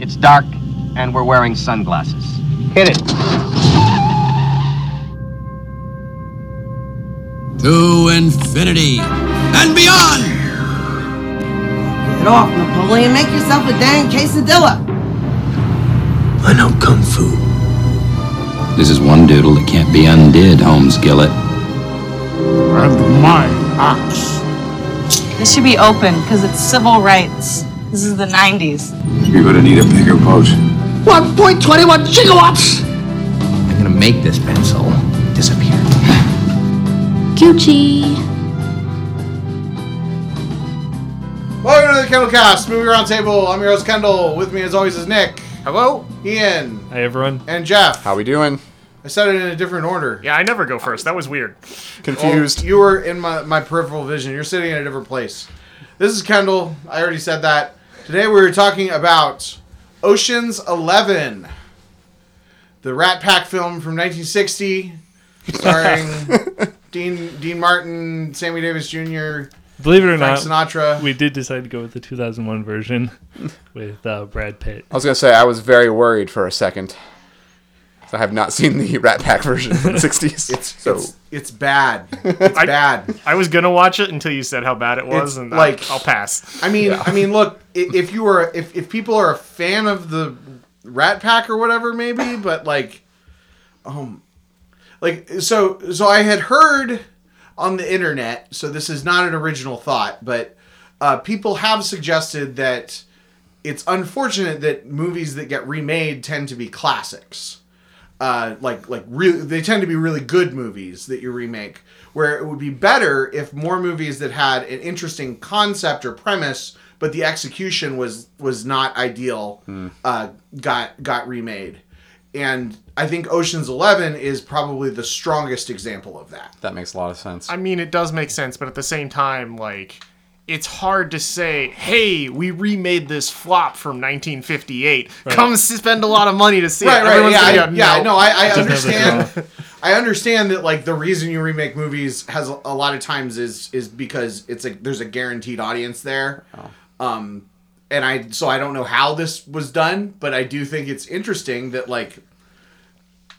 It's dark, and we're wearing sunglasses. Hit it. To infinity and beyond! Get off, Napoleon. Make yourself a dang quesadilla. I know Kung Fu. This is one doodle that can't be undid, Holmes Gillett. And my axe. This should be open because it's civil rights. This is the 90s. You're gonna need a bigger boat. 1.21 gigawatts. I'm gonna make this pencil disappear. Gucci. Welcome to the Kendall Cast, Movie Roundtable. I'm your host Kendall. With me, as always, is Nick, Hello? Ian, Hi, everyone. and Jeff. How we doing? I said it in a different order. Yeah, I never go first. That was weird. Confused. Oh, you were in my, my peripheral vision. You're sitting in a different place. This is Kendall. I already said that. Today we were talking about Ocean's Eleven, the Rat Pack film from 1960, starring Dean Dean Martin, Sammy Davis Jr., Believe it or Frank not, Sinatra. we did decide to go with the 2001 version with uh, Brad Pitt. I was gonna say I was very worried for a second. I have not seen the Rat Pack version from the '60s. It's so it's, it's bad. It's I- bad. I was gonna watch it until you said how bad it was, It's and like- like I'll pass. I mean, I mean, look, if you were, if, if people are a fan of the Rat Pack or whatever, maybe, but like, um, like so, so I had heard on the internet. So this is not an original thought, but uh, people have suggested that it's unfortunate that movies that get remade tend to be classics. Uh, like like really, they tend to be really good movies that you remake. Where it would be better if more movies that had an interesting concept or premise, but the execution was was not ideal, uh, got got remade. And I think Ocean's Eleven is probably the strongest example of that. that makes a lot of sense. I mean, it does make sense, but at the same time, like, it's hard to say, "Hey, we remade this flop from 1958. Come spend a lot of money to see right, it." right, Everyone's yeah, go, yeah. No, I, I Doesn't have the understand. I understand that like the reason you remake movies has a, a lot of times is is because it's a there's a guaranteed audience there. Um, and I so I don't know how this was done, but I do think it's interesting that like.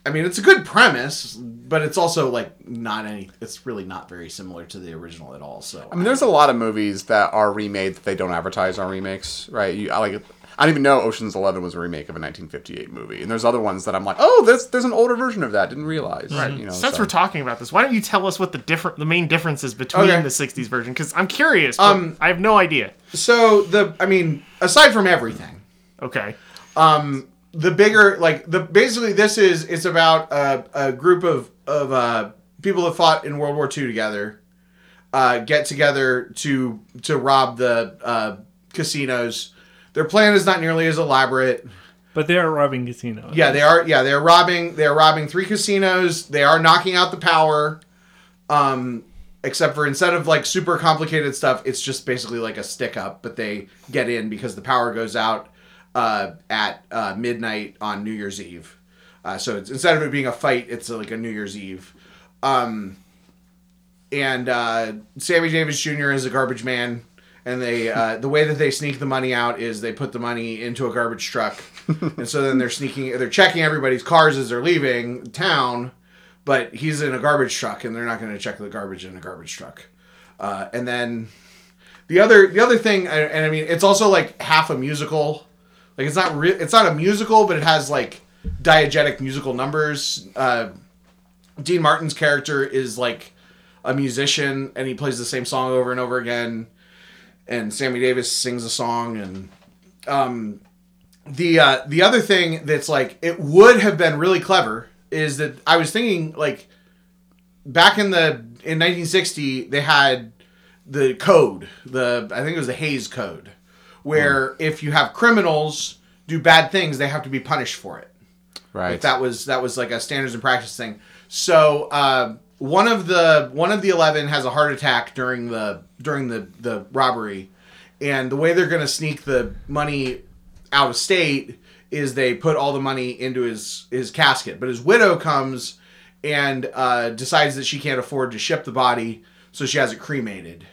I mean, it's a good premise, but it's also like not any. It's really not very similar to the original at all. So I mean, there's a lot of movies that are remade that they don't advertise are remakes, right? You, I like. I didn't even know Ocean's Eleven was a remake of a 1958 movie, and there's other ones that I'm like, oh, there's there's an older version of that. Didn't realize, right? You know, Since so- we're talking about this, why don't you tell us what the different, the main differences between Okay. the '60s version? Because I'm curious. But Um, I have no idea. so the I mean, aside from everything, Okay. um the bigger like the basically this is it's about a, a group of of uh people that fought in world war ii together uh get together to to rob the uh casinos. Their plan is not nearly as elaborate. But they are robbing casinos. yeah they are yeah they're robbing they're robbing three casinos. They are knocking out the power. Um except for instead of like super complicated stuff it's just basically like a stick up but they get in because the power goes out uh at uh midnight on new year's eve. Uh, so it's, instead of it being a fight it's like a new year's eve. Um and uh sammy davis jr is a garbage man and they uh, the way that they sneak the money out is they put the money into a garbage truck. And so then they're sneaking they're checking everybody's cars as they're leaving town but he's in a garbage truck and they're not going to check the garbage in a garbage truck. Uh, and then the other the other thing and and i mean it's also like half a musical like it's not re- it's not a musical but it has like diegetic musical numbers. Uh, dean martin's character is like a musician and he plays the same song over and over again and sammy davis sings a song and um the uh the other thing that's like it would have been really clever is that i was thinking like back in the in 1960 they had the code the i think it was the Hays Code where if you have criminals do bad things they have to be punished for it right? like that was that was like a standards and practice thing. So uh, one of the one of the eleven has a heart attack during the during the the robbery, and the way they're going to sneak the money out of state is they put all the money into his his casket. But his widow comes and uh, decides that she can't afford to ship the body, so she has it cremated.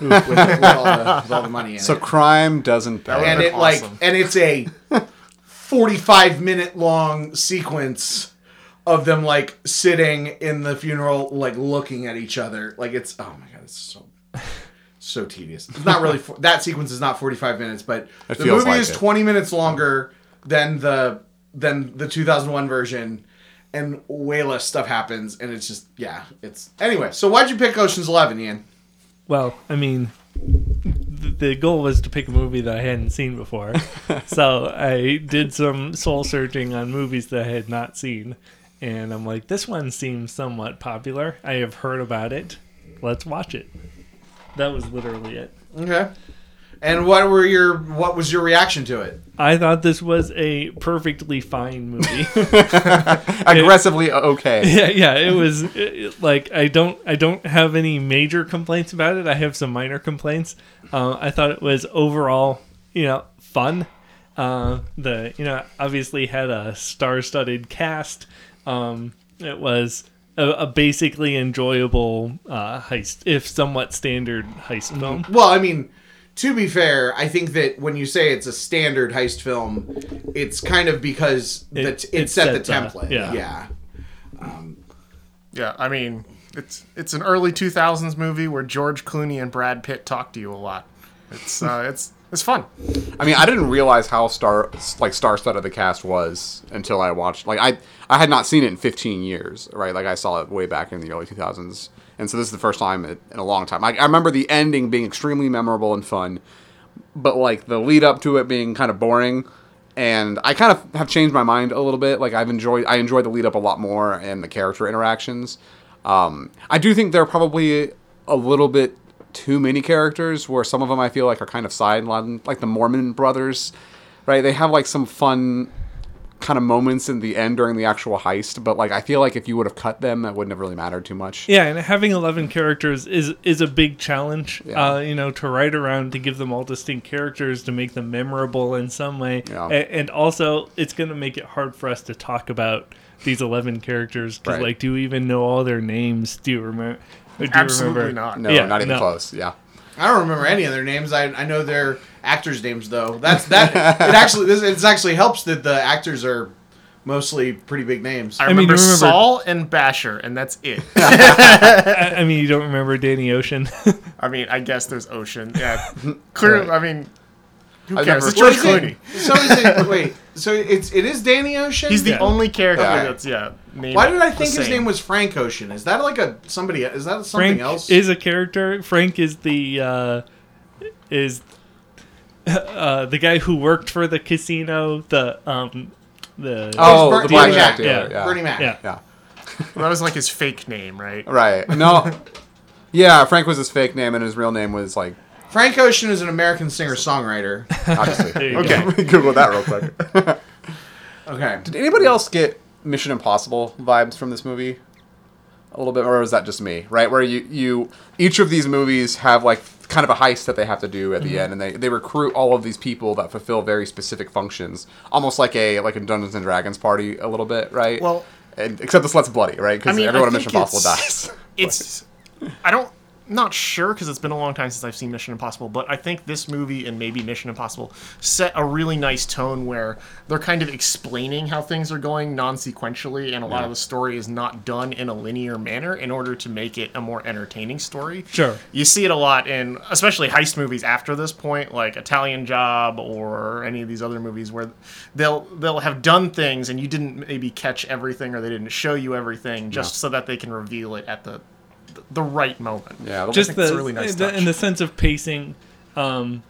With, with all the, with all the money in So it. crime doesn't pay. and it like and it's a 45 minute long sequence of them like sitting in the funeral like looking at each other. Like it's oh my god it's so so tedious. It's not really fo- that sequence is not 45 minutes but It the movie like is it. 20 minutes longer than the than the 2001 version and way less stuff happens and it's just yeah it's anyway so why'd you pick oceans 11 ian Well, I mean, the goal was to pick a movie that I hadn't seen before. so I did some soul searching on movies that I had not seen. And I'm like, this one seems somewhat popular. I have heard about it. Let's watch it. That was literally it. okay and what were your what was your reaction to it I thought this was a perfectly fine movie. Aggressively okay. yeah, yeah, it was it- it- like I don't I don't have any major complaints about it. I have some minor complaints. Uh, I thought it was overall, you know, fun. Uh, the you know obviously had a star-studded cast. Um, it was a, a basically enjoyable uh, heist, if somewhat standard heist film. Well, I mean, to be fair, I think that when you say it's a standard heist film, it's kind of because It- the t- it it set the sets up, template. yeah. yeah. Yeah, I mean, it's it's an early 2000s movie where George Clooney and Brad Pitt talk to you a lot. It's uh, it's it's fun. I mean, I didn't realize how star like star-studded the cast was until I watched. Like, I I had not seen it in 15 years, right? Like, I saw it way back in the early 2000s, and so this is the first time in a long time. I, I remember the ending being extremely memorable and fun, but like the lead up to it being kind of boring. And I kind of have changed my mind a little bit. Like I've enjoyed, I enjoyed the lead up a lot more and the character interactions. Um, I do think there are probably a little bit too many characters where some of them I feel like are kind of sidelined, like the Mormon brothers, right? They have like some fun kind of moments in the end during the actual heist, but like I feel like if you would have cut them, that wouldn't have really mattered too much. Yeah, and having eleven characters is is a big challenge. Yeah. Uh, you know, to write around to give them all distinct characters to make them memorable in some way, Yeah. A- and also it's going to make it hard for us to talk about these eleven characters. 'cause, Right. like, do you even know all their names? Do you remember? Do you Absolutely remember? not. No, Yeah, not even no. close. Yeah. I don't remember any of their names. I, I know their actors' names though. That's that. it actually this it actually helps that the actors are mostly pretty big names. I mean, remember, you remember- Saul and Basher, and that's it. I, I mean, you don't remember Danny Ocean? I mean, I guess there's Ocean. Yeah, clearly. I mean, who I've cares? It's George Clooney. So is it? Wait. So it's it is Danny Ocean. He's the Yeah. only character Yeah. that's yeah. Why did I think his name was Frank Ocean? Is that like a somebody? Is that something Frank else? is a character. Frank is the uh, is uh, the guy who worked for the casino. The um the Oh, Ber- the Bernie blackjack Mac. dealer. Yeah. Yeah. Bernie Mac. yeah. Yeah. That was like his fake name, right? Right. No. yeah, Frank was his fake name, and his real name was like Frank Ocean is an American singer songwriter. obviously. you okay, let me Google that real quick. Okay. Did anybody else get Mission Impossible vibes from this movie? A little bit, or is that just me? Right, where you you each of these movies have like kind of a heist that they have to do at the mm-hmm. end, and they, they recruit all of these people that fulfill very specific functions, almost like a like a Dungeons and Dragons party, a little bit, right? Well- and, except this let's bloody, right? Because I mean, everyone I in Mission Impossible dies. It's. I don't. Not sure because it's been a long time since I've seen Mission Impossible, but I think this movie and maybe Mission Impossible set a really nice tone where they're kind of explaining how things are going non sequentially, and a lot of the story is not done in a linear manner in order to make it a more entertaining story. Sure. You see it a lot in, especially heist movies after this point, like Italian Job or any of these other movies where they'll they'll have done things and you didn't maybe catch everything or they didn't show you everything just so that they can reveal it at the the right moment. Yeah, just think the, it's a really nice the- touch. in the sense of pacing um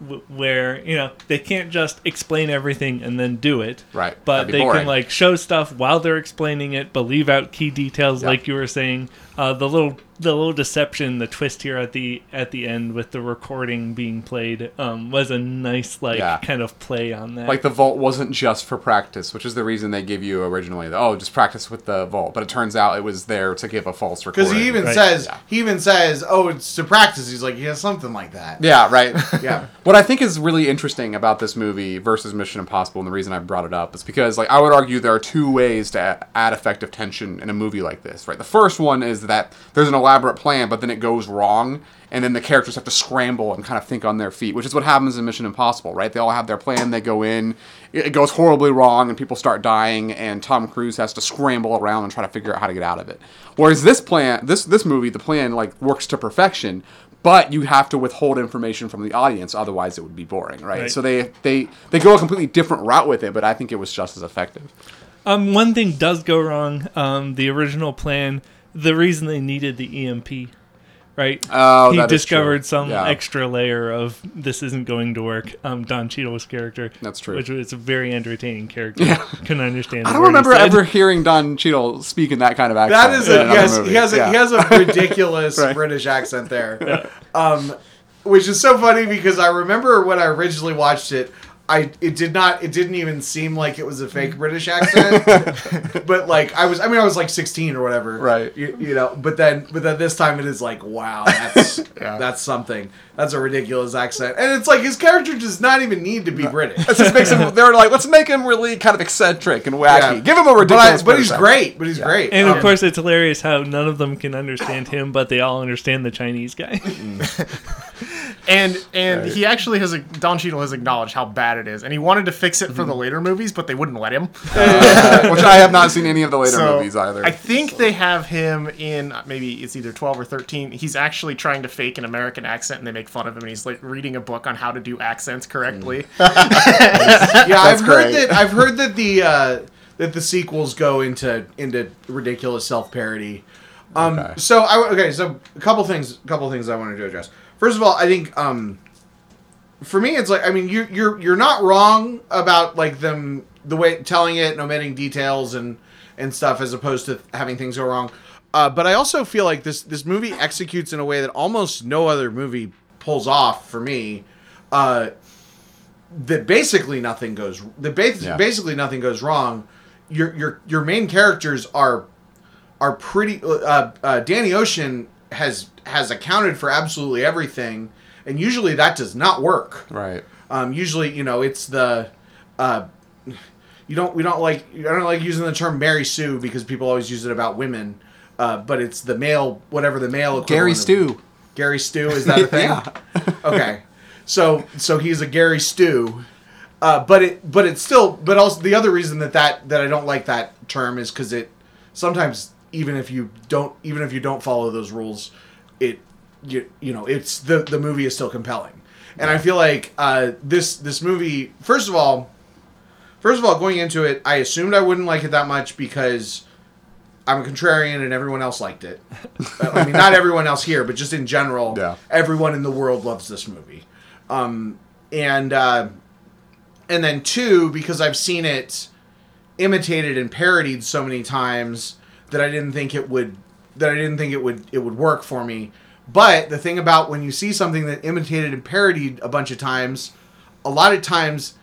w- where you know they can't just explain everything and then do it Right, but they boring. can like show stuff while they're explaining it but leave out key details Yeah. like you were saying uh the little the little deception the twist here at the at the end with the recording being played um was a nice like Yeah. kind of play on that like the vault wasn't just for practice, which is the reason they give you originally. The, oh, just practice with the vault, but it turns out it was there to give a false recording. Because he even Right. says Yeah. he even says, "Oh, it's to practice." He's like, "Yeah, something like that." Yeah, right. Yeah. What I think is really interesting about this movie versus Mission Impossible, and the reason I brought it up is because, like, I would argue there are two ways to add effective tension in a movie like this. Right. The first one is that there's an elaborate plan, but then it goes wrong, and then the characters have to scramble and kind of think on their feet, which is what happens in Mission Impossible, right? They all have their plan, they go in, it goes horribly wrong, and people start dying, and Tom Cruise has to scramble around and try to figure out how to get out of it. Whereas this plan, this this movie, the plan like works to perfection. But you have to withhold information from the audience, otherwise it would be boring, right? Right. So they, they they go a completely different route with it, but I think it was just as effective. Um, one thing does go wrong. Um, the original plan, the reason they needed the EMP, right? Oh, he that is discovered true. some Yeah. extra layer of this isn't going to work. Um, Don Cheadle's character. That's true. Which was a very entertaining character. Yeah. Couldn't understand. I a don't word he remember ever hearing Don Cheadle speak in that kind of accent. That is in a another yes. movie. He has a Yeah. he has a ridiculous Right. British accent there, um, which is so funny because I remember when I originally watched it. I it did not it didn't even seem like it was a fake British accent, but like I was I mean I was like sixteen or whatever, Right. You, you know, but then but then this time it is like wow that's that's something that's a ridiculous accent, and it's like his character does not even need to be British. That just makes him. They're like, let's make him really kind of eccentric and wacky. Yeah. Give him a But, I, ridiculous. but he's British great. But he's great. And of Um, course, it's hilarious how none of them can understand him, but they all understand the Chinese guy. And and he actually has a Don Cheadle has acknowledged how bad it is, and he wanted to fix it for the later movies, but they wouldn't let him. accent, which I have not seen any of the later So, movies either. I think they have him in uh, maybe it's either twelve or thirteen. He's actually trying to fake an American accent, and they make fun of him. And he's like reading a book on how to do accents correctly. yeah, I've heard that. I've heard that the uh, that the sequels go into into ridiculous self parody. Um, Okay. So I okay. So a couple things. A couple things I wanted to address. First of all, I think um, for me, it's like I mean, you're you're you're not wrong about like them the way telling it and omitting details and and stuff as opposed to having things go wrong. Uh, but I also feel like this this movie executes in a way that almost no other movie pulls off for me. Uh, that basically nothing goes that bas- Yeah. basically nothing goes wrong. Your your your main characters are are pretty. Uh, uh, Danny Ocean has has accounted for absolutely everything, and usually that does not work. right. Um, usually, you know, it's the uh, you don't we don't like I don't like using the term Mary Sue because people always use it about women, uh, but it's the male whatever the male Gary Stu. Gary Stu is that a thing? Yeah. okay, so so he's a Gary Stu, uh, but it but it's still but also the other reason that that that I don't like that term is because it sometimes even if you don't even if you don't follow those rules, it you you know it's the the movie is still compelling, and I feel like uh, this this movie first of all. First of all, going into it, I assumed I wouldn't like it that much because I'm a contrarian and everyone else liked it. I mean, not everyone else here, but just in general, Yeah. everyone in the world loves this movie. Um, and uh, and then two, because I've seen it imitated and parodied so many times that I didn't think it would that I didn't think it would it would work for me. But the thing about when you see something that imitated and parodied a bunch of times, a lot of times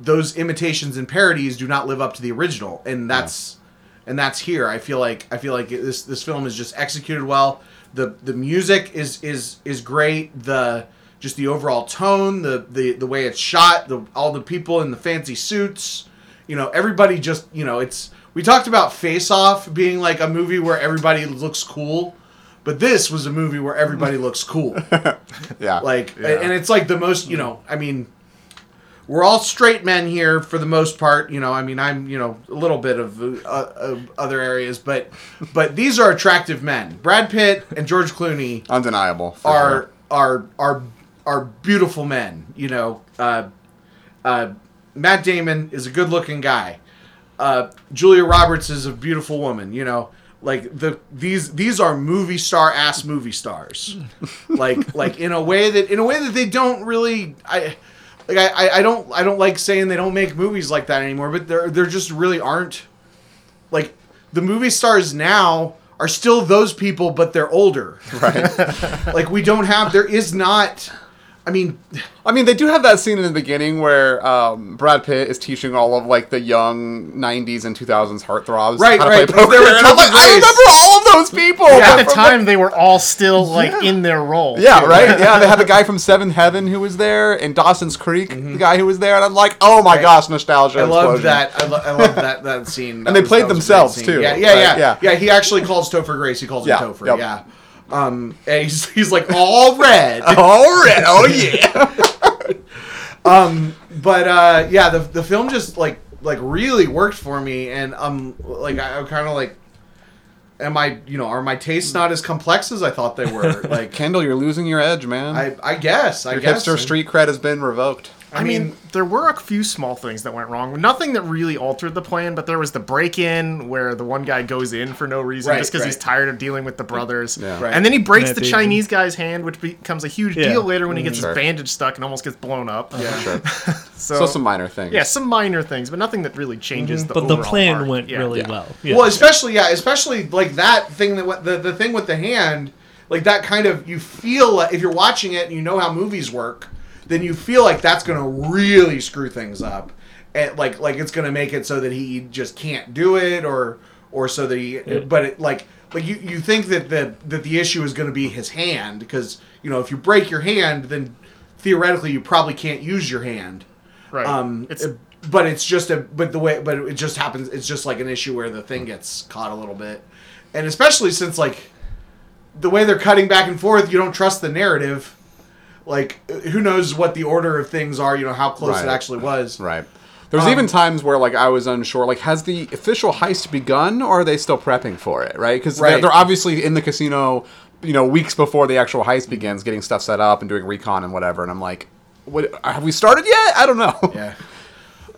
those imitations and parodies do not live up to the original, and that's and that's here. I feel like I feel like this this film is just executed well. the The music is is is great. The just the overall tone, the the the way it's shot, the all the people in the fancy suits. You know, everybody just you know it's. We talked about Face Off being like a movie where everybody looks cool, but this was a movie where everybody looks cool. Yeah. Like, and it's like the most, you know, I mean, we're all straight men here for the most part. You know, I mean, I'm, you know, a little bit of, uh, of other areas, but, but these are attractive men. Brad Pitt and George Clooney undeniable. are sure. are are are beautiful men. You know, uh, uh, Matt Damon is a good looking guy. Uh, Julia Roberts is a beautiful woman. You know, like the these these are movie star ass movie stars. like like in a way that in a way that they don't really I. Like I, I- don't I don't like saying they don't make movies like that anymore, but there there just really aren't. Like the movie stars now are still those people, but they're older. right. Like we don't have there is not I mean I mean, they do have that scene in the beginning where um, Brad Pitt is teaching all of like the young '90s and 2000s heartthrobs Right, how to right, play poker. they were and I'm like, I remember all of those people. At the from time, they were all still like in their role. Yeah, right. Yeah, they had the guy from Seven Heaven who was there, and Dawson's Creek, the guy who was there, and I'm like, oh my Right. gosh, nostalgia! I love explosion. that. I, lo- I love that that scene. That they was- played that was a great themselves, too, Yeah, yeah, right, yeah, yeah. yeah. He actually calls Topher Grace. He calls Yeah, him Topher. yep. Yeah. Um, and he's he's like all red. all red. Oh yeah. Um, but uh, yeah, the the film just like like really worked for me, and um, like I, I'm kind of like, am I you know are my tastes not as complex as I thought they were? Like Kendall, you're losing your edge, man. I I guess I your guess hipster street cred has been revoked. I mean, there were a few small things that went wrong. Nothing that really altered the plan, but there was the break-in where the one guy goes in for no reason Right, just because he's tired of dealing with the brothers. Yeah. Right. And then he breaks Matt the Damon. Chinese guy's hand, which becomes a huge Yeah. deal later when he gets mm-hmm. Sure. his bandage stuck and almost gets blown up. Yeah. Sure. So, So some minor things. yeah, some minor things, but nothing that really changes mm-hmm. the plan. But the plan arc. went Yeah. really Yeah. well. Yeah. Well, especially yeah, especially like that thing that went- the the thing with the hand, like that kind of you feel if you're watching it and you know how movies work, then you feel like that's gonna really screw things up, and like like it's gonna make it so that he just can't do it or or so that he but it like like you you think that the that the issue is gonna be his hand because you know if you break your hand then theoretically you probably can't use your hand. Right. Um, it's but it's just a but the way but it just happens. It's just like an issue where the thing gets caught a little bit, and especially since like the way they're cutting back and forth, you don't trust the narrative. Like who knows what the order of things are? You know how close Right. it actually was. Right. There was Um, even times where like I was unsure, like has the official heist begun or are they still prepping for it? Right? Because they're, they're obviously in the casino, you know, weeks before the actual heist begins, getting stuff set up and doing recon and whatever. And I'm like, what? Have we started yet? I don't know. Yeah.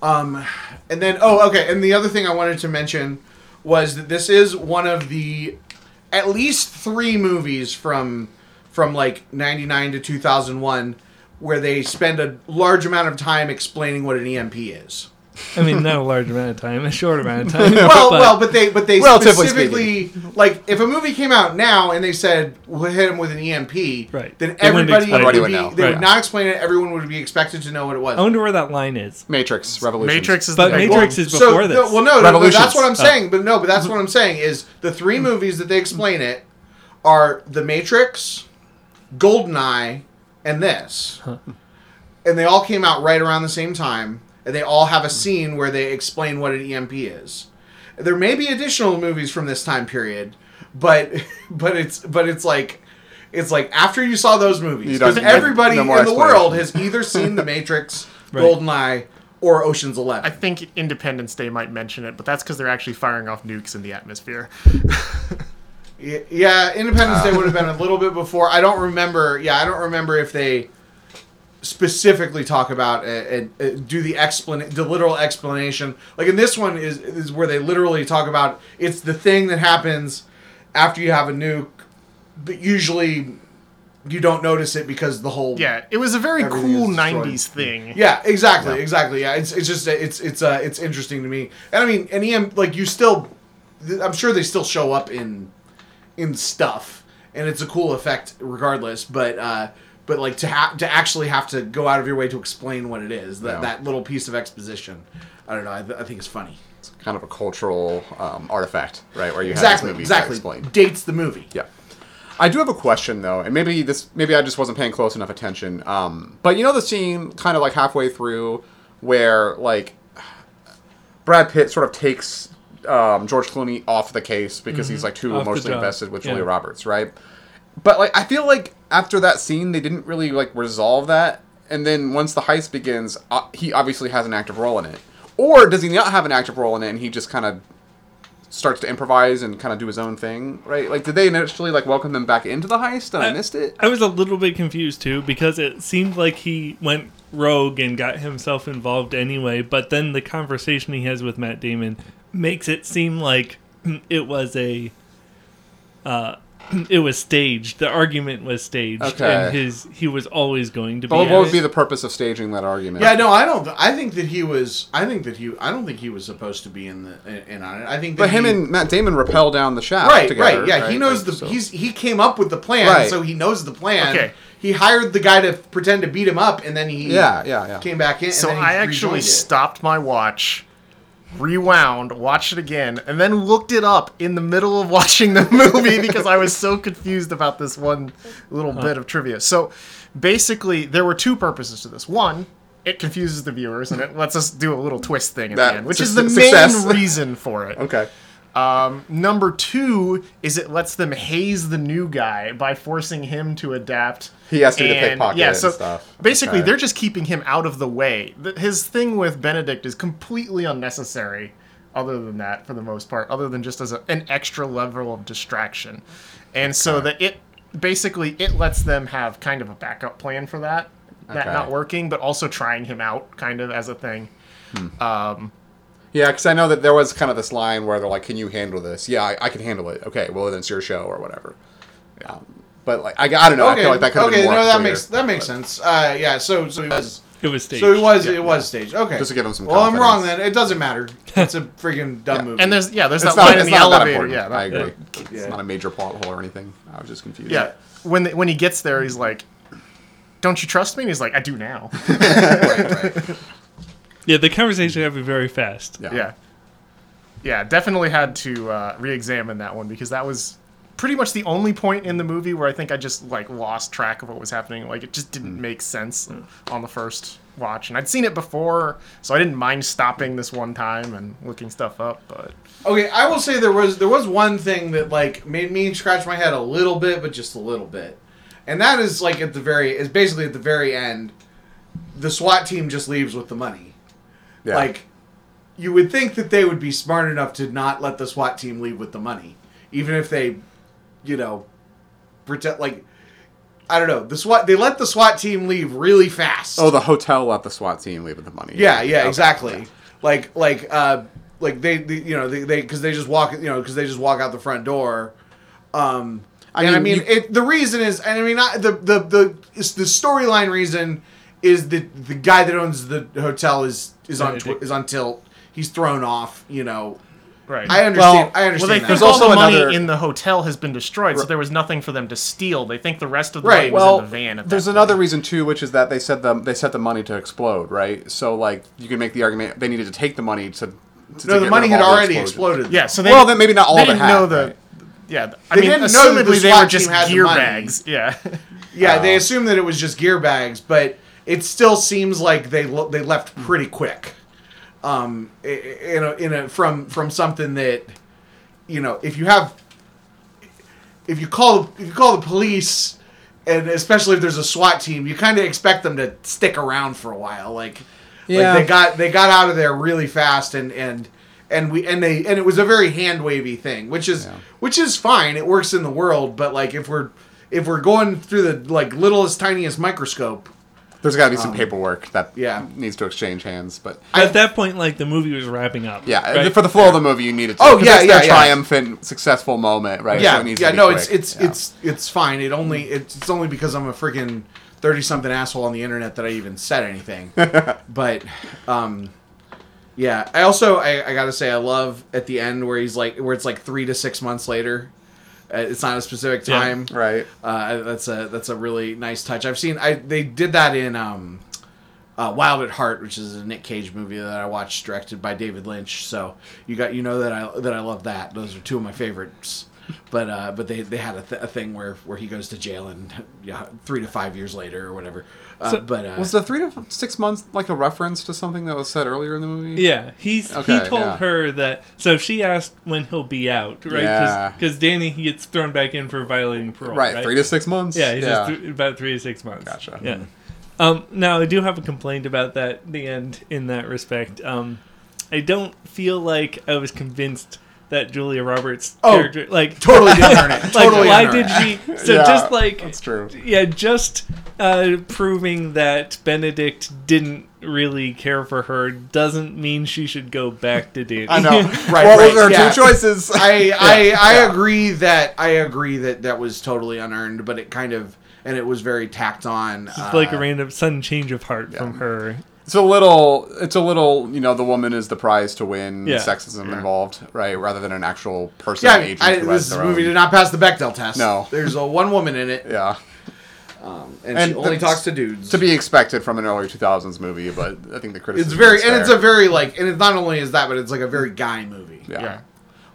Um, and then oh okay, and the other thing I wanted to mention was that this is one of the at least three movies from from like 99 to 2001 where they spend a large amount of time explaining what an EMP is. I mean, not a large amount of time, a short amount of time. well, but- well, but they but they Relatively specifically like if a movie came out now and they said we'll hit him with an EMP, Right. Then They wouldn't everybody would be, would know. they Right. would not explain it. Everyone would be expected to know what it was. I wonder where that line is. Matrix Revolution. Matrix is But the Matrix one. is before so, this. no, well, no, no, but that's what I'm Oh. saying. But no, but that's what I'm saying is the three movies that they explain it are The Matrix, Goldeneye, and this, and they all came out right around the same time, and they all have a scene where they explain what an EMP is. There may be additional movies from this time period, but but it's but it's like. It's like after you saw those movies, because everybody no in the world has either seen The Matrix, Right. Goldeneye, or Ocean's Eleven. I think Independence Day might mention it, but that's because they're actually firing off nukes in the atmosphere. Yeah, Independence Day would have been a little bit before. I don't remember. Yeah, I don't remember if they specifically talk about and uh, uh, do the explan the literal explanation. Like in this one is is where they literally talk about it's the thing that happens after you have a nuke, but usually you don't notice it because the whole Yeah, it was a very cool '90s thing. Yeah, exactly, exactly. Yeah, it's it's just it's it's uh it's interesting to me, and I mean, and EM like you still, I'm sure they still show up in in stuff, and it's a cool effect regardless. But uh, but like to have to actually have to go out of your way to explain what it is that Yeah. that little piece of exposition, I don't know. I, th- I think it's funny. It's kind of a cultural um, artifact, right? Where you Exactly, have these movies that exactly. Dates the movie. Yeah. I do have a question though, and maybe this maybe I just wasn't paying close enough attention. Um, but you know the scene kind of like halfway through where like Brad Pitt sort of takes um, George Clooney off the case because he's like too Mm-hmm. Off emotionally invested with Yeah. Julia Roberts, right? But like I feel like after that scene they didn't really like resolve that, and then once the heist begins, uh, he obviously has an active role in it, or does he not have an active role in it and he just kind of starts to improvise and kind of do his own thing, right? Like, did they initially like welcome him back into the heist and I, missed it? I was a little bit confused too because it seemed like he went rogue and got himself involved anyway. But then the conversation he has with Matt Damon makes it seem like it was a, uh, it was staged. The argument was staged, Okay. and his he was always going to be. But what would it. be the purpose of staging that argument? Yeah, no, I don't. I think that he was. I think that he. I don't think he was supposed to be in the in on it. I think. That But him he- and Matt Damon rappel down the shaft right, together. right, yeah. He knows Like, the. so- He's he came up with the plan, Right. so he knows the plan. Okay. He hired the guy to pretend to beat him up, and then he Yeah, yeah, yeah. came back in. So and then he I actually rejoined it. stopped my watch, rewound, watched it again, and then looked it up in the middle of watching the movie because I was so confused about this one little bit of trivia. So basically, there were two purposes to this. One, it confuses the viewers and it lets us do a little twist thing at That- the end, which su- is the success. main reason for it. Okay. Um, number two is it lets them haze the new guy by forcing him to adapt. He has to be the pickpocket yeah, and so stuff. Basically, Okay. they're just keeping him out of the way. His thing with Benedict is completely unnecessary. Other than that, for the most part, other than just as a, an extra level of distraction, and so that it basically it lets them have kind of a backup plan for that. That Okay. not working, but also trying him out kind of as a thing. Um, Yeah, because I know that there was kind of this line where they're like, "Can you handle this?" Yeah, I, I can handle it. Okay, well then it's your show or whatever. Um, but like, I, I don't know. I feel like that could have okay, been more no, that clear, makes that makes but- sense. Uh, yeah, so so he was It was staged. so he was Yeah, it was yeah. staged. Okay, Just to give him some Well, I'm wrong then. It doesn't matter. It's a freaking dumb movie. and there's yeah, there's It's that not, line in the not elevator. important. Yeah, I agree. Yeah. It's not a major plot hole or anything. I was just confused. Yeah. When the, when he gets there, he's like, "Don't you trust me?" And he's like, "I do now." yeah, the conversation happened very fast. Yeah. yeah. Yeah, definitely had to uh, re-examine that one because that was pretty much the only point in the movie where I think I just like lost track of what was happening. Like it just didn't make sense on the first watch, and I'd seen it before, so I didn't mind stopping this one time and looking stuff up. But Okay, I will say there was there was one thing that like made me scratch my head a little bit, but just a little bit, and that is like at the very is basically at the very end, the SWAT team just leaves with the money. Yeah. Like, you would think that they would be smart enough to not let the SWAT team leave with the money, even if they, you know, pretend like. I don't know. The SWAT they let the SWAT team leave really fast. Oh, the hotel let the SWAT team leave with the money. Yeah, yeah, Okay, exactly. okay. Like, like, uh, like they, they you know, they, they, because they just walk, you know, because they just walk out the front door. Um, I and I mean, mean, you- it. The reason is, and I mean, I, the the the the storyline reason is that the guy that owns the hotel is is on tw- Benedict. is on tilt. He's thrown off. You know, right, I understand. I understand. Well, understand. they that. think There's all also the money another- in the hotel has been destroyed, so there was nothing for them to steal. They think the rest of the Right, money was Well, in the van. At there's that another reason too, which is that they set the they set the money to explode, right? So like you can make the argument they needed to take the money to. to no, the get money of had all the already explosions. exploded. Yeah, so they Well, then maybe not all they of it didn't had, know the. right? Yeah, I They mean, didn't know that the assumedly they SWAT were just had the gear money. bags. Yeah, Yeah, Oh. they assumed that it was just gear bags, but it still seems like they lo- they left pretty quick. Um, in a, in a from from something that, you know, if you have, if you call if you call the police, and especially if there's a SWAT team, you kind of expect them to stick around for a while. Like, Yeah. like they got they got out of there really fast, and and and we and they and it was a very hand wavy thing, which is Yeah. which is fine. It works in the world, but like if we're if we're going through the like littlest tiniest microscope, There's got to be some paperwork that Um, yeah. needs to exchange hands, but At that point, like the movie was wrapping up. yeah, right? for the flow of the movie, you need it. To, Oh, 'cause yeah, it's yeah, their yeah. triumphant, successful moment, right? So yeah, it needs yeah, to be no, quick. it's it's Yeah. it's it's fine. It only it's, it's only because I'm a freaking thirty something asshole on the internet that I even said anything. but um, yeah, I also I, I gotta say I love at the end where he's like where it's like three to six months later. Uh, it's not a specific Yeah. time. right. Uh, that's a that's a really nice touch. I've seen I they did that in um, uh, Wild at Heart, which is a Nick Cage movie that I watched, directed by David Lynch. So you got you know that I that I love that. Those are two of my favorites. But uh, but they, they had a, th- a thing where, where he goes to jail and yeah, three to five years later or whatever. Uh, So- but uh, Was the three to six months like a reference to something that was said earlier in the movie? Yeah, he's Okay, he told yeah. her that. So she asked when he'll be out, right? Yeah. Because Danny he gets thrown back in for violating parole. Right, Right, three to six months. Yeah, he's just th- about three to six months. Gotcha. Yeah. Um, now I do have a complaint about that. The end in that respect. Um, I don't feel like I was convinced that Julia Roberts' Oh, character, like totally didn't earn it. like Totally why didn't did earn she? So Yeah, just like that's true. Yeah, just uh, proving that Benedict didn't really care for her doesn't mean she should go back to Danny. I know. Right, well, right, there are yeah. two choices. I I, I yeah. agree that I agree that that was totally unearned, but it kind of and it was very tacked on. It's uh, like a random sudden change of heart from her. It's a little. It's a little. You know, the woman is the prize to win. Yeah. Sexism involved, right? Rather than an actual person. Yeah, agent I, who this movie own- did not pass the Bechdel test. No. there's a one woman in it, Yeah, and, And she only talks to dudes. to be expected from an early 2000s movie, but I think the criticism. it's very is and it's a very like and it's not only is that, but it's like a very guy movie. yeah. Yeah.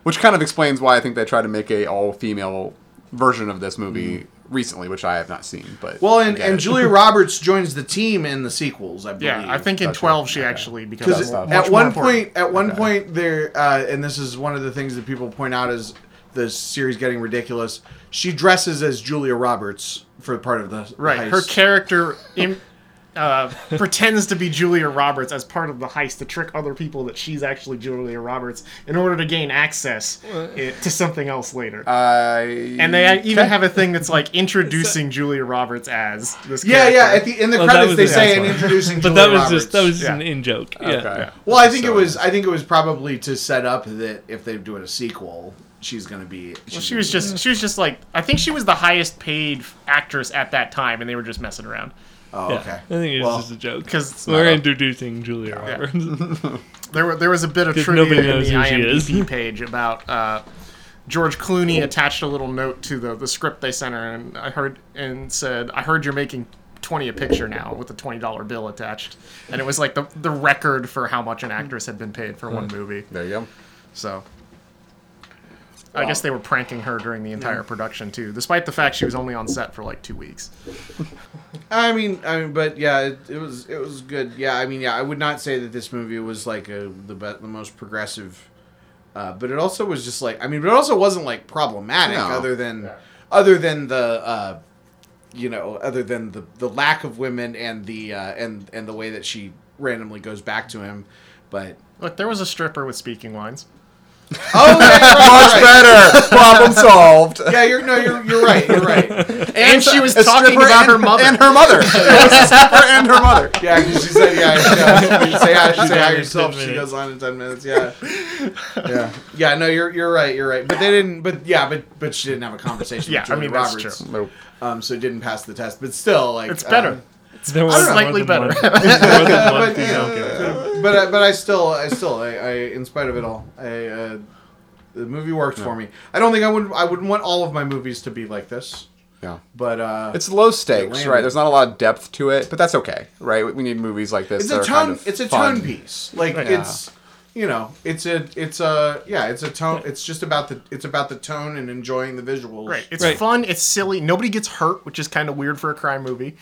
Which kind of explains why I think they tried to make a all female version of this movie mm. Recently, which I have not seen. But Well, and, and. Julia Roberts joins the team in the sequels. I believe. Yeah, I think in Gotcha. 12 she actually becomes because at one important. point, at one point, there, uh, and this is one of the things that people point out as the series getting ridiculous. She dresses as Julia Roberts for part of the the Right, her character im- uh, pretends to be Julia Roberts as part of the heist to trick other people that she's actually Julia Roberts in order to gain access i- to something else later. I and they even have a thing that's like introducing Julia Roberts as this. Yeah, character. yeah. At the in the Well, credits, they the say next and introducing. But Julia that was Roberts. just that was just Yeah. an in joke. Yeah. Okay. Well, I think So- it was. I think it was probably to set up that if they do it a sequel, she's going to be. Well, she gonna was be- just she was just like I think she was the highest paid actress at that time, and they were just messing around. Oh, Yeah. okay. I think it was Well, just a joke 'cause- we're a- introducing Julia Roberts. There were there was a bit of trivia in the IMDb page about uh, George Clooney attached a little note to the, the script they sent her, and I heard and said, "I heard you're making twenty a picture now with a twenty dollar bill attached," and it was like the the record for how much an actress had been paid for one movie. There you go. So. I guess they were pranking her during the entire production too, despite the fact she was only on set for like two weeks. I mean, I mean, but yeah, it, it was it was good. Yeah, I mean, yeah, I would not say that this movie was like a, the be- the most progressive, uh, but it also was just like I mean, but it also wasn't like problematic No. other than other than the uh, you know other than the the lack of women and the uh, and and the way that she randomly goes back to him, but Look, there was a stripper with speaking lines. Oh yeah, right, Much right. better. Problem solved. Yeah, you're no, you're you're right, you're right. And she was talking about and- her mother. and her mother. It was a stripper and her mother. Yeah, because she said, yeah, yeah you say hi, say hi yourself. She goes on in ten minutes. Yeah, yeah, yeah. No, you're you're right. You're right. But they didn't. But yeah, but but she didn't have a conversation. Yeah, with I Julia mean, that's Roberts. true. Nope. Um, so it didn't pass the test. But still, like It's better. um, There was Slightly more than better. one- there was more than one but, you female know, character. but I, but I still I still I, I in spite of it all I uh, the movie worked for me. I don't think I would I wouldn't want all of my movies to be like this. Yeah. But uh, It's low stakes, right? There's not a lot of depth to it, but that's okay, right? We need movies like this. it's a are tone kind of it's a fun. tone piece like Yeah. it's you know it's a it's a yeah it's a tone it's just about the it's about the tone and enjoying the visuals Right. It's Right. fun. It's silly. Nobody gets hurt, which is kind of weird for a crime movie.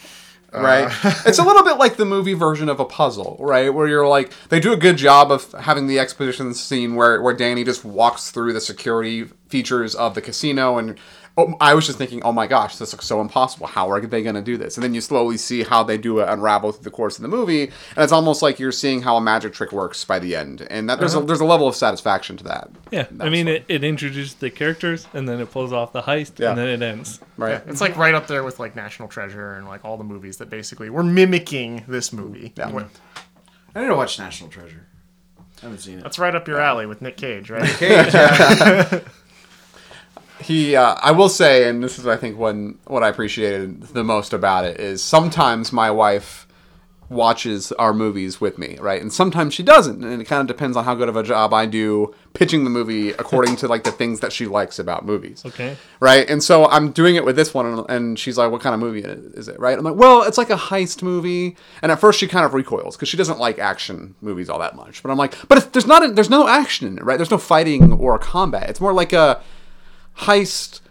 Uh, right? it's a little bit like the movie version of a puzzle, right? Where you're like, they do a good job of having the exposition scene where, where Danny just walks through the security features of the casino. And oh, I was just thinking, oh my gosh, this looks so impossible. How are they going to do this? And then you slowly see how they do it unravel through the course of the movie. And it's almost like you're seeing how a magic trick works by the end. And that there's, a, uh-huh. there's a level of satisfaction to that. Yeah, I mean, it, it introduced the characters, and then it pulls off the heist, Yeah. and then it ends. Right? It's like right up there with like National Treasure and like all the movies that basically were mimicking this movie. Yeah. What- I need to watch National Treasure I haven't seen it That's right up your alley with Nick Cage, right? Cage, yeah. he uh, i will say and this is i think when what i appreciated the most about it is sometimes my wife watches our movies with me right? And sometimes she doesn't and it kind of depends on how good of a job i do pitching the movie according to like the things that she likes about movies. Okay. right? And so i'm doing it with this one and- and she's like what kind of movie is it? Right? I'm like well it's like a heist movie. And at first she kind of recoils because she doesn't like action movies all that much. But i'm like but there's not a, there's no action in it right? There's no fighting or combat. It's more like a heist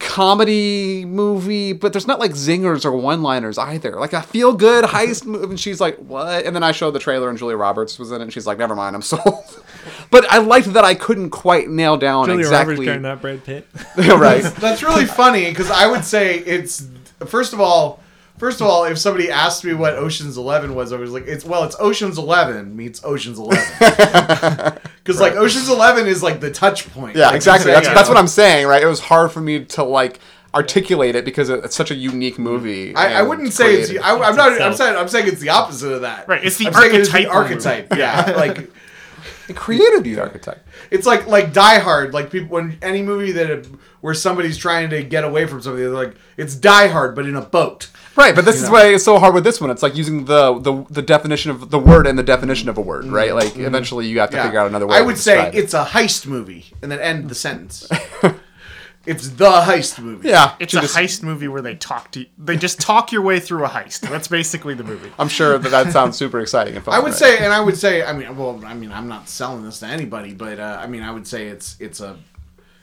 comedy movie, but there's not like zingers or one-liners either. Like a feel-good heist movie, and she's like, "What?" And then I showed the trailer, and Julia Roberts was in it, and she's like, "Never mind, I'm sold." but I liked that I couldn't quite nail down Julia exactly. Roberts turned not Brad Pitt. right. That's really funny because I would say it's first of all, first of all, if somebody asked me what Ocean's Eleven was, I was like, it's well, it's Ocean's Eleven meets Ocean's Eleven because like Ocean's Eleven is like the touch point. Yeah, Like, exactly. you That's, that's what. I'm saying, right? It was hard for me to like articulate it because it's such a unique movie. Mm. I, I wouldn't say it's. I, I'm not. I'm saying. I'm saying it's the opposite of that. Right, it's the I'm saying it's the archetypal archetype. Yeah, like It created the archetype. it's like like Die Hard. Like people when any movie that where somebody's trying to get away from something, they're like it's Die Hard, but in a boat. Right, but this is know? why it's so hard with this one. It's like using the, the the definition of the word and the definition of a word, right? Like eventually you have to Mm-hmm. Yeah. figure out another way. I to would say it. it's a heist movie, and then end the sentence. it's the heist movie. yeah. It's a just- heist movie where they talk to they just talk your way through a heist. That's basically the movie. I'm sure that that sounds super exciting. And fun, I would right? say, and I would say, I mean, well, I mean, I'm not selling this to anybody, but uh, I mean, I would say it's it's a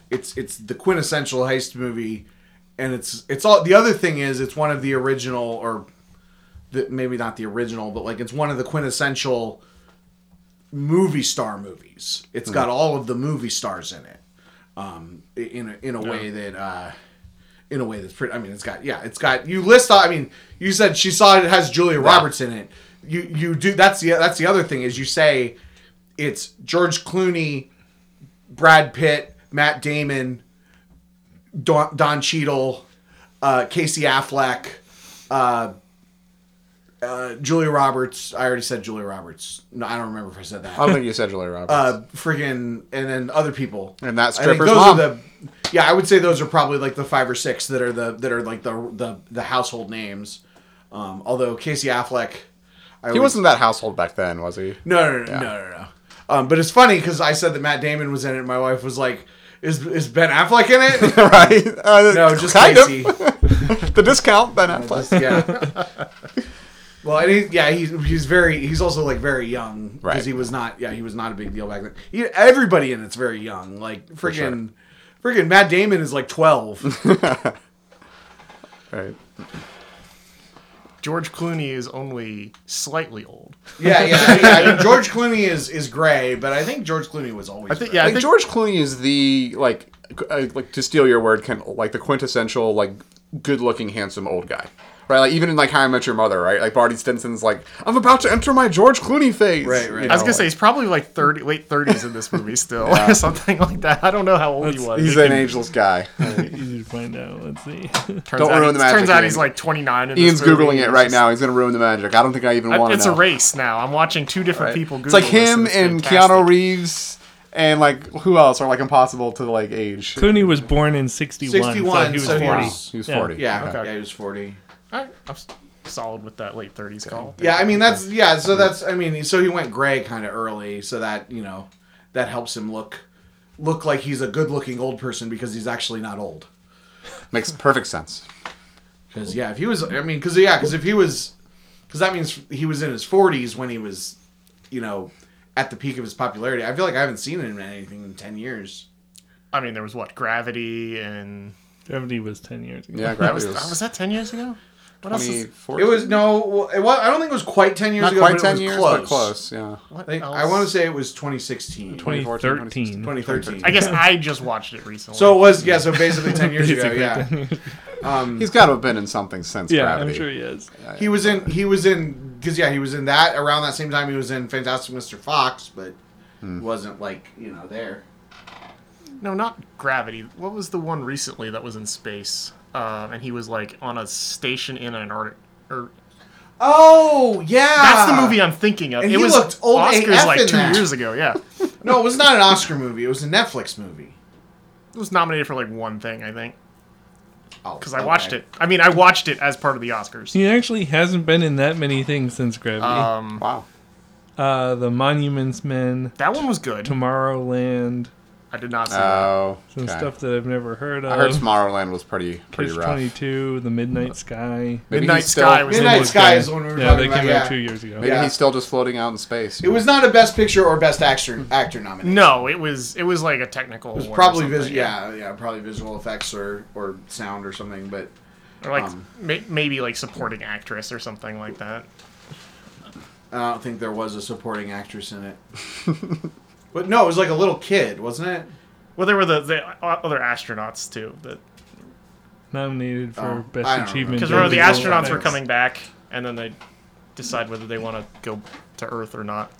it's it's the quintessential heist movie, and it's it's all the other thing is it's one of the original or the, maybe not the original, but like it's one of the quintessential movie star movies. It's got all of the movie stars in it, um, in a, in a way that. Uh, in a way that's pretty. I mean, it's got yeah, it's got you list. I mean, you said she saw it has Julia Roberts in it. You you do that's the that's the other thing is you say it's George Clooney, Brad Pitt, Matt Damon, Don, Don Cheadle, uh, Casey Affleck, uh, uh, Julia Roberts. I already said Julia Roberts. No, I don't remember if I said that. I don't think you said Julia Roberts. uh, friggin' and then other people. And that stripper's those mom. are the yeah. I would say those are probably like the five or six that are the that are like the the, the household names. Um, although Casey Affleck, I he always- wasn't that household back then, was he? No, no, no, no, no, no. Um, but it's funny because I said that Matt Damon was in it. and My wife was like, "Is is Ben Affleck in it?" right? Uh, no, just kind Casey. of. the discount, Ben Affleck. yeah. Well, and he, yeah, he's he's very he's also like very young because Right. he was not yeah he was not a big deal back then. He, everybody in it's very young. Like freaking freaking Matt Damon is like twelve. Right. George Clooney is only slightly old. yeah, yeah, yeah. I mean, George Clooney is is gray, but I think George Clooney was always. I think gray. yeah, I like think George Clooney is the like uh, like to steal your word, kind of like the quintessential like good-looking, handsome old guy, right? Like even in like How I Met Your Mother, right? Like Barney Stinson's like, I'm about to enter my George Clooney phase. Right, right. You I was know, gonna say he's probably like thirty, late thirties in this movie still, or something like that. I don't know how old he was. he's an ageless guy. Easy to find out. Let's see. Turns Don't out ruin the magic, Turns out he's like twenty nine. Ian's googling it right now. He's gonna ruin the magic. I don't think I even want to It's know. a race now. I'm watching two different Right? people. Google It's like him it's and fantastic. Keanu Reeves and like who else are like impossible to like age. Clooney was born in 61. 61, so he was so he 40. was- He was Yeah. forty. yeah, Okay. yeah, he was forty. All right, I'm solid with that late thirties call. Yeah, I mean that's yeah. So that's I mean so he went gray kind of early, so that you know that helps him look look like he's a good looking old person because he's actually not old. Makes perfect sense. Because yeah, if he was, I mean, because yeah, because if he was, because that means he was in his forties when he was, you know, at the peak of his popularity. I feel like I haven't seen him in anything in ten years. I mean, there was what Gravity and Gravity was 10 years ago. Yeah, Gravity was, was, was that ten years ago? What else? Is, 2014. It was no, it was, I don't think it was quite ten years not ago. quite but it ten was years, close. but close. Yeah. what I, think, else? I want to say it was 2016, 2014, 2013. 2013. I guess I just watched it recently. So it was yeah, so basically ten years ago. Basically Yeah, 10 years. um, He's got to have been in something since Yeah, Gravity. I'm sure he is. he was in he was in because yeah he was in that around that same time he was in Fantastic Mr. Fox, but Hmm. wasn't like you know there. no, not Gravity. What was the one recently that was in space? Uh, and he was like on a station in Antarctica. Or Oh yeah, that's the movie I'm thinking of. And it he was looked old Oscars AF like two that. years ago. Yeah, No, it was not an Oscar movie. It was a Netflix movie. it was nominated for like one thing, I think, Oh, because I watched it. I mean, I watched it as part of the Oscars. He actually hasn't been in that many things since Gravity. Um, Wow. uh, the Monuments Men, that one was good. Tomorrowland, I did not see that. Oh, some okay. stuff that I've never heard of. I heard Tomorrowland was pretty pretty Catch rough. 22, The Midnight Sky. Maybe Midnight he's still, Sky was Midnight it. Sky is the one we were Yeah, talking they about. came Yeah. out two years ago. Maybe Yeah. he's still just floating out in space. It was not a Best Picture or Best Actor actor nomination. No, it was it was like a technical. It was award probably something, vis- yeah, yeah, probably visual effects or or sound or something. But or like um, may, maybe like supporting actress or something like that. I don't think there was a supporting actress in it. but no, it was like a little kid, wasn't it? Well, there were the, the other astronauts too. That Nominated for Oh, I Best Achievement. because in remember the astronauts were coming back, and then they decide whether they want to go to Earth or not.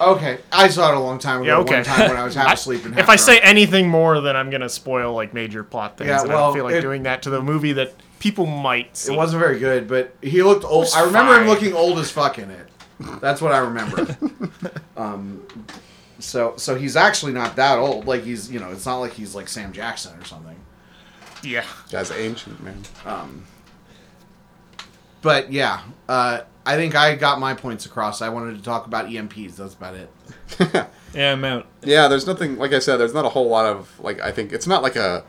Okay, I saw it a long time ago. Yeah, okay. One time when I was half I- asleep. and if half I say anything more, then I'm gonna spoil like major plot things, Yeah, and I don't feel like it- doing that to the movie that people might. See. it wasn't very good, but he looked old. I remember him looking old as fuck in it. That's what I remember. um, so so he's actually not that old. Like he's you know it's not like he's like Sam Jackson or something. Yeah, Guy's ancient, man. Um, But yeah, uh, I think I got my points across. I wanted to talk about EMPs. That's about it. Yeah, I'm out. Yeah, there's nothing. Like I said, there's not a whole lot of like. I think it's not like a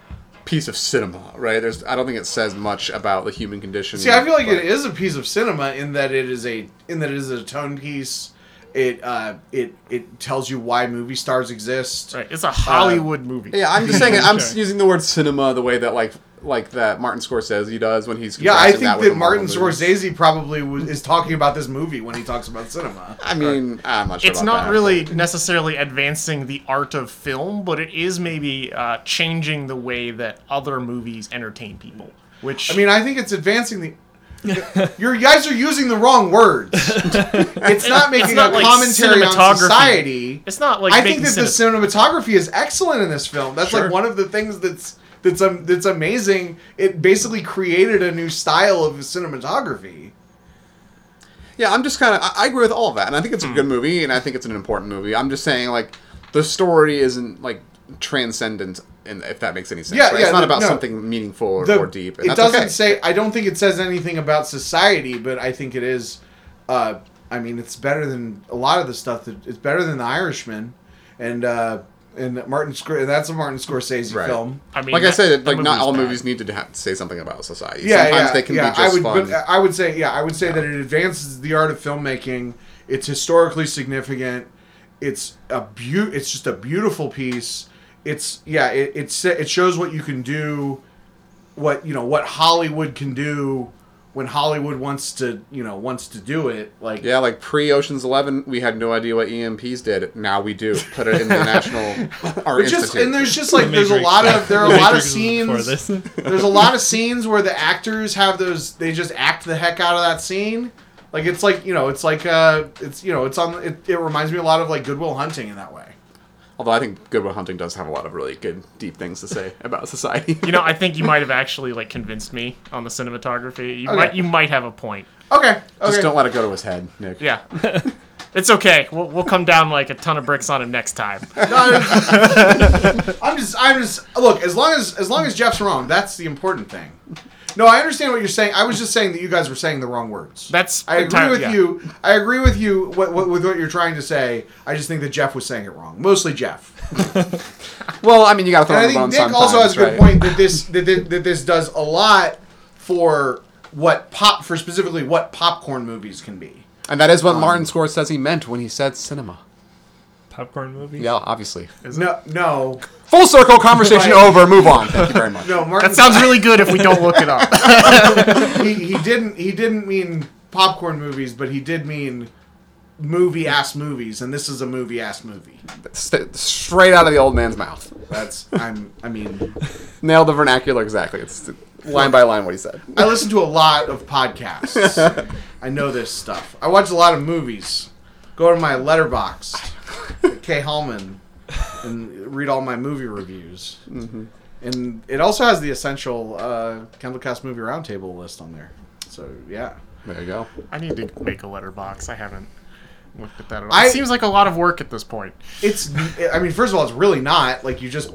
piece of cinema, right? There's. I don't think it says much about the human condition. See, I feel like but- it is a piece of cinema in that it is a in that it is a tone piece. It uh, it it tells you why movie stars exist. right. It's a Hollywood movie. Yeah, I'm just saying. I'm Sure. using the word cinema the way that like like that Martin Scorsese does when he's Yeah, I think with that the Martin. Scorsese probably was, is talking about this movie when he talks about cinema. I mean, I'm not sure. it's about not that, really necessarily advancing the art of film, but it is maybe uh, changing the way that other movies entertain people. Which I mean, I think it's advancing the. you guys are using the wrong words. It's not making not a like commentary on society. it's not like I think making that the cinematography is excellent in this film. That's Sure. like one of the things that's that's um, that's amazing. It basically created a new style of cinematography. Yeah, I'm just kind of. I, I agree with all of that, and I think it's a Hmm. good movie, and I think it's an important movie. I'm just saying, like, the story isn't like transcendent, and if that makes any sense. Yeah, right? yeah, It's not the- about no. something meaningful or, The- or deep. And it that's doesn't okay. say. I don't think it says anything about society, but I think it is. Uh, I mean, it's better than a lot of the stuff that it's better than The Irishman, and uh, and Martin. Scor- That's a Martin Scorsese Right. film. I mean, like I said, like not all bad. movies need to have, say something about society. Yeah, Sometimes yeah, they can yeah. be just I would, fun. but I would say, yeah, I would say that it advances the art of filmmaking. It's historically significant. It's a beau- It's just a beautiful piece. It's yeah. It it's, it shows what you can do, what you know, what Hollywood can do when Hollywood wants to, you know, wants to do it. Like yeah, like pre Ocean's Eleven, we had no idea what EMPs did. Now we do. Put it in the National Art But just Institute. and there's just like The there's a lot of there are a lot of Matrix was before scenes. there's a lot of scenes where the actors have those they just act the heck out of that scene. Like it's like you know it's like uh it's you know it's on it, it reminds me a lot of like Good Will Hunting in that way. Although I think Good Will Hunting does have a lot of really good, deep things to say about society. You know, I think you might have actually like convinced me on the cinematography. You Okay. might you might have a point. Okay, okay. Just don't let it go to his head, Nick. Yeah. It's okay. We'll, we'll come down like a ton of bricks on him next time. I'm just I'm just look as long as as long as Jeff's wrong, that's the important thing. No, I understand what you're saying. I was just saying that you guys were saying the wrong words. That's I agree entire- with yeah. you. I agree with you what, what, with what you're trying to say. I just think that Jeff was saying it wrong. Mostly Jeff. Well, I mean, you got to throw And I in the think bone Nick also has a good right? point that this that, this- that this does a lot for what pop for specifically what popcorn movies can be. And that is Um, what Martin Scorsese meant when he said cinema. Popcorn movie. Yeah, obviously. No, no, Full circle, conversation Right. over. Move on. Thank you very much. no. Martin, That sounds really good if we don't look it up. he, he didn't he didn't mean popcorn movies, but he did mean movie ass movies, and this is a movie ass movie. Straight out of the old man's mouth. That's I'm I mean Nailed the vernacular exactly. It's line by line what he said. I listen to a lot of podcasts. I know this stuff. I watch a lot of movies. Go to my Letterboxd, K Hallman, and read all my movie reviews. Mm-hmm. And it also has the essential uh, Kendall Cast Movie Roundtable list on there. So yeah, There you go. I need to make a Letterboxd. I haven't looked at that at all. I- it seems like a lot of work at this point. it's. I mean, first of all, it's really not like you just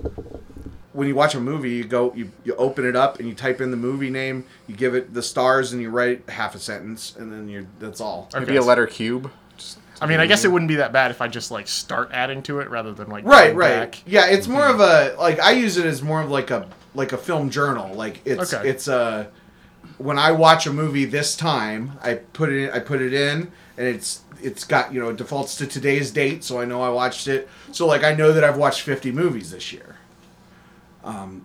when you watch a movie, you go, you, you open it up and you type in the movie name, you give it the stars, and you write half a sentence, and then you're that's all. Maybe a letter cube. I mean, I guess it mm. wouldn't be that bad if I just like start adding to it rather than like right right. back. yeah it's more mm-hmm. of a like i use it as more of like a like a film journal. Like it's Okay. it's a when i watch a movie this time i put it in i put it in and it's it's got you know it defaults to today's date so i know i watched it. So like i know that i've watched 50 movies this year um,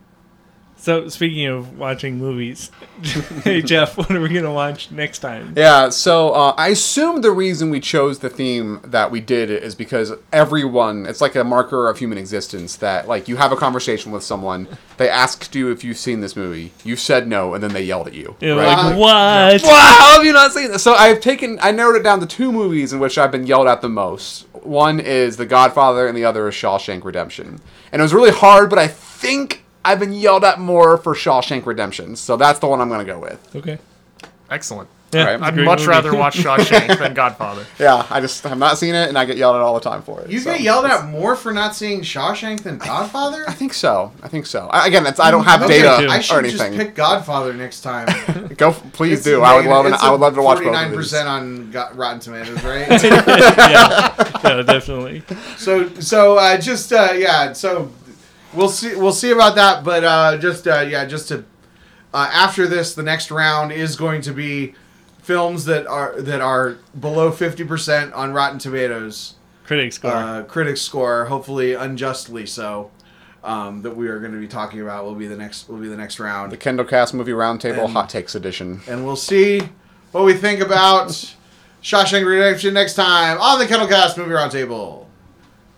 So speaking of watching movies, hey Jeff, what are we gonna watch next time? Yeah, so uh, I assume the reason we chose the theme that we did is because everyone, it's like a marker of human existence that, like, you have a conversation with someone, they asked you if you've seen this movie, you said no, and then they yelled at you. You're right? like, what? Wow, how have you not seen this? So I've taken, I narrowed it down to two movies in which I've been yelled at the most. One is The Godfather, and the other is Shawshank Redemption. And it was really hard, but I think I've been yelled at more for Shawshank Redemption, so that's the one I'm gonna go with. Okay. Excellent. Yeah, Alright. it's a I'd much movie. rather watch Shawshank than Godfather. Yeah, I just have not seen it, and I get yelled at all the time for it. you so. get yelled at more for not seeing shawshank than godfather I think so. I think so. I, again, it's, I don't have Okay, data i or should just anything. pick godfather next time Go, please It's do. I would love. negative- I would love to watch both of Forty-nine these. percent on Go- Rotten Tomatoes, right? yeah, yeah, definitely. So so uh, just uh, yeah, so we'll see we'll see about that, but uh, just uh, yeah, just to uh, after this, the next round is going to be films that are that are below fifty percent on Rotten Tomatoes Critic score. uh, critics score, hopefully unjustly so. um, that we are going to be talking about. Will be the next. Will be the next round. The Kendall Cast Movie Roundtable And- Hot Takes Edition. and we'll see what we think about Shawshank Redemption next time on the Kendall Cast Movie Roundtable.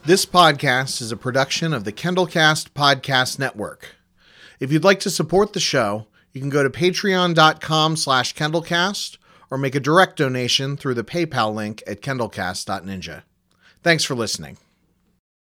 This podcast is a production of the Kendallcast Podcast Network. If you'd like to support the show, you can go to patreon.com slash kendallcast or make a direct donation through the PayPal link at kendallcast.ninja. Thanks for listening.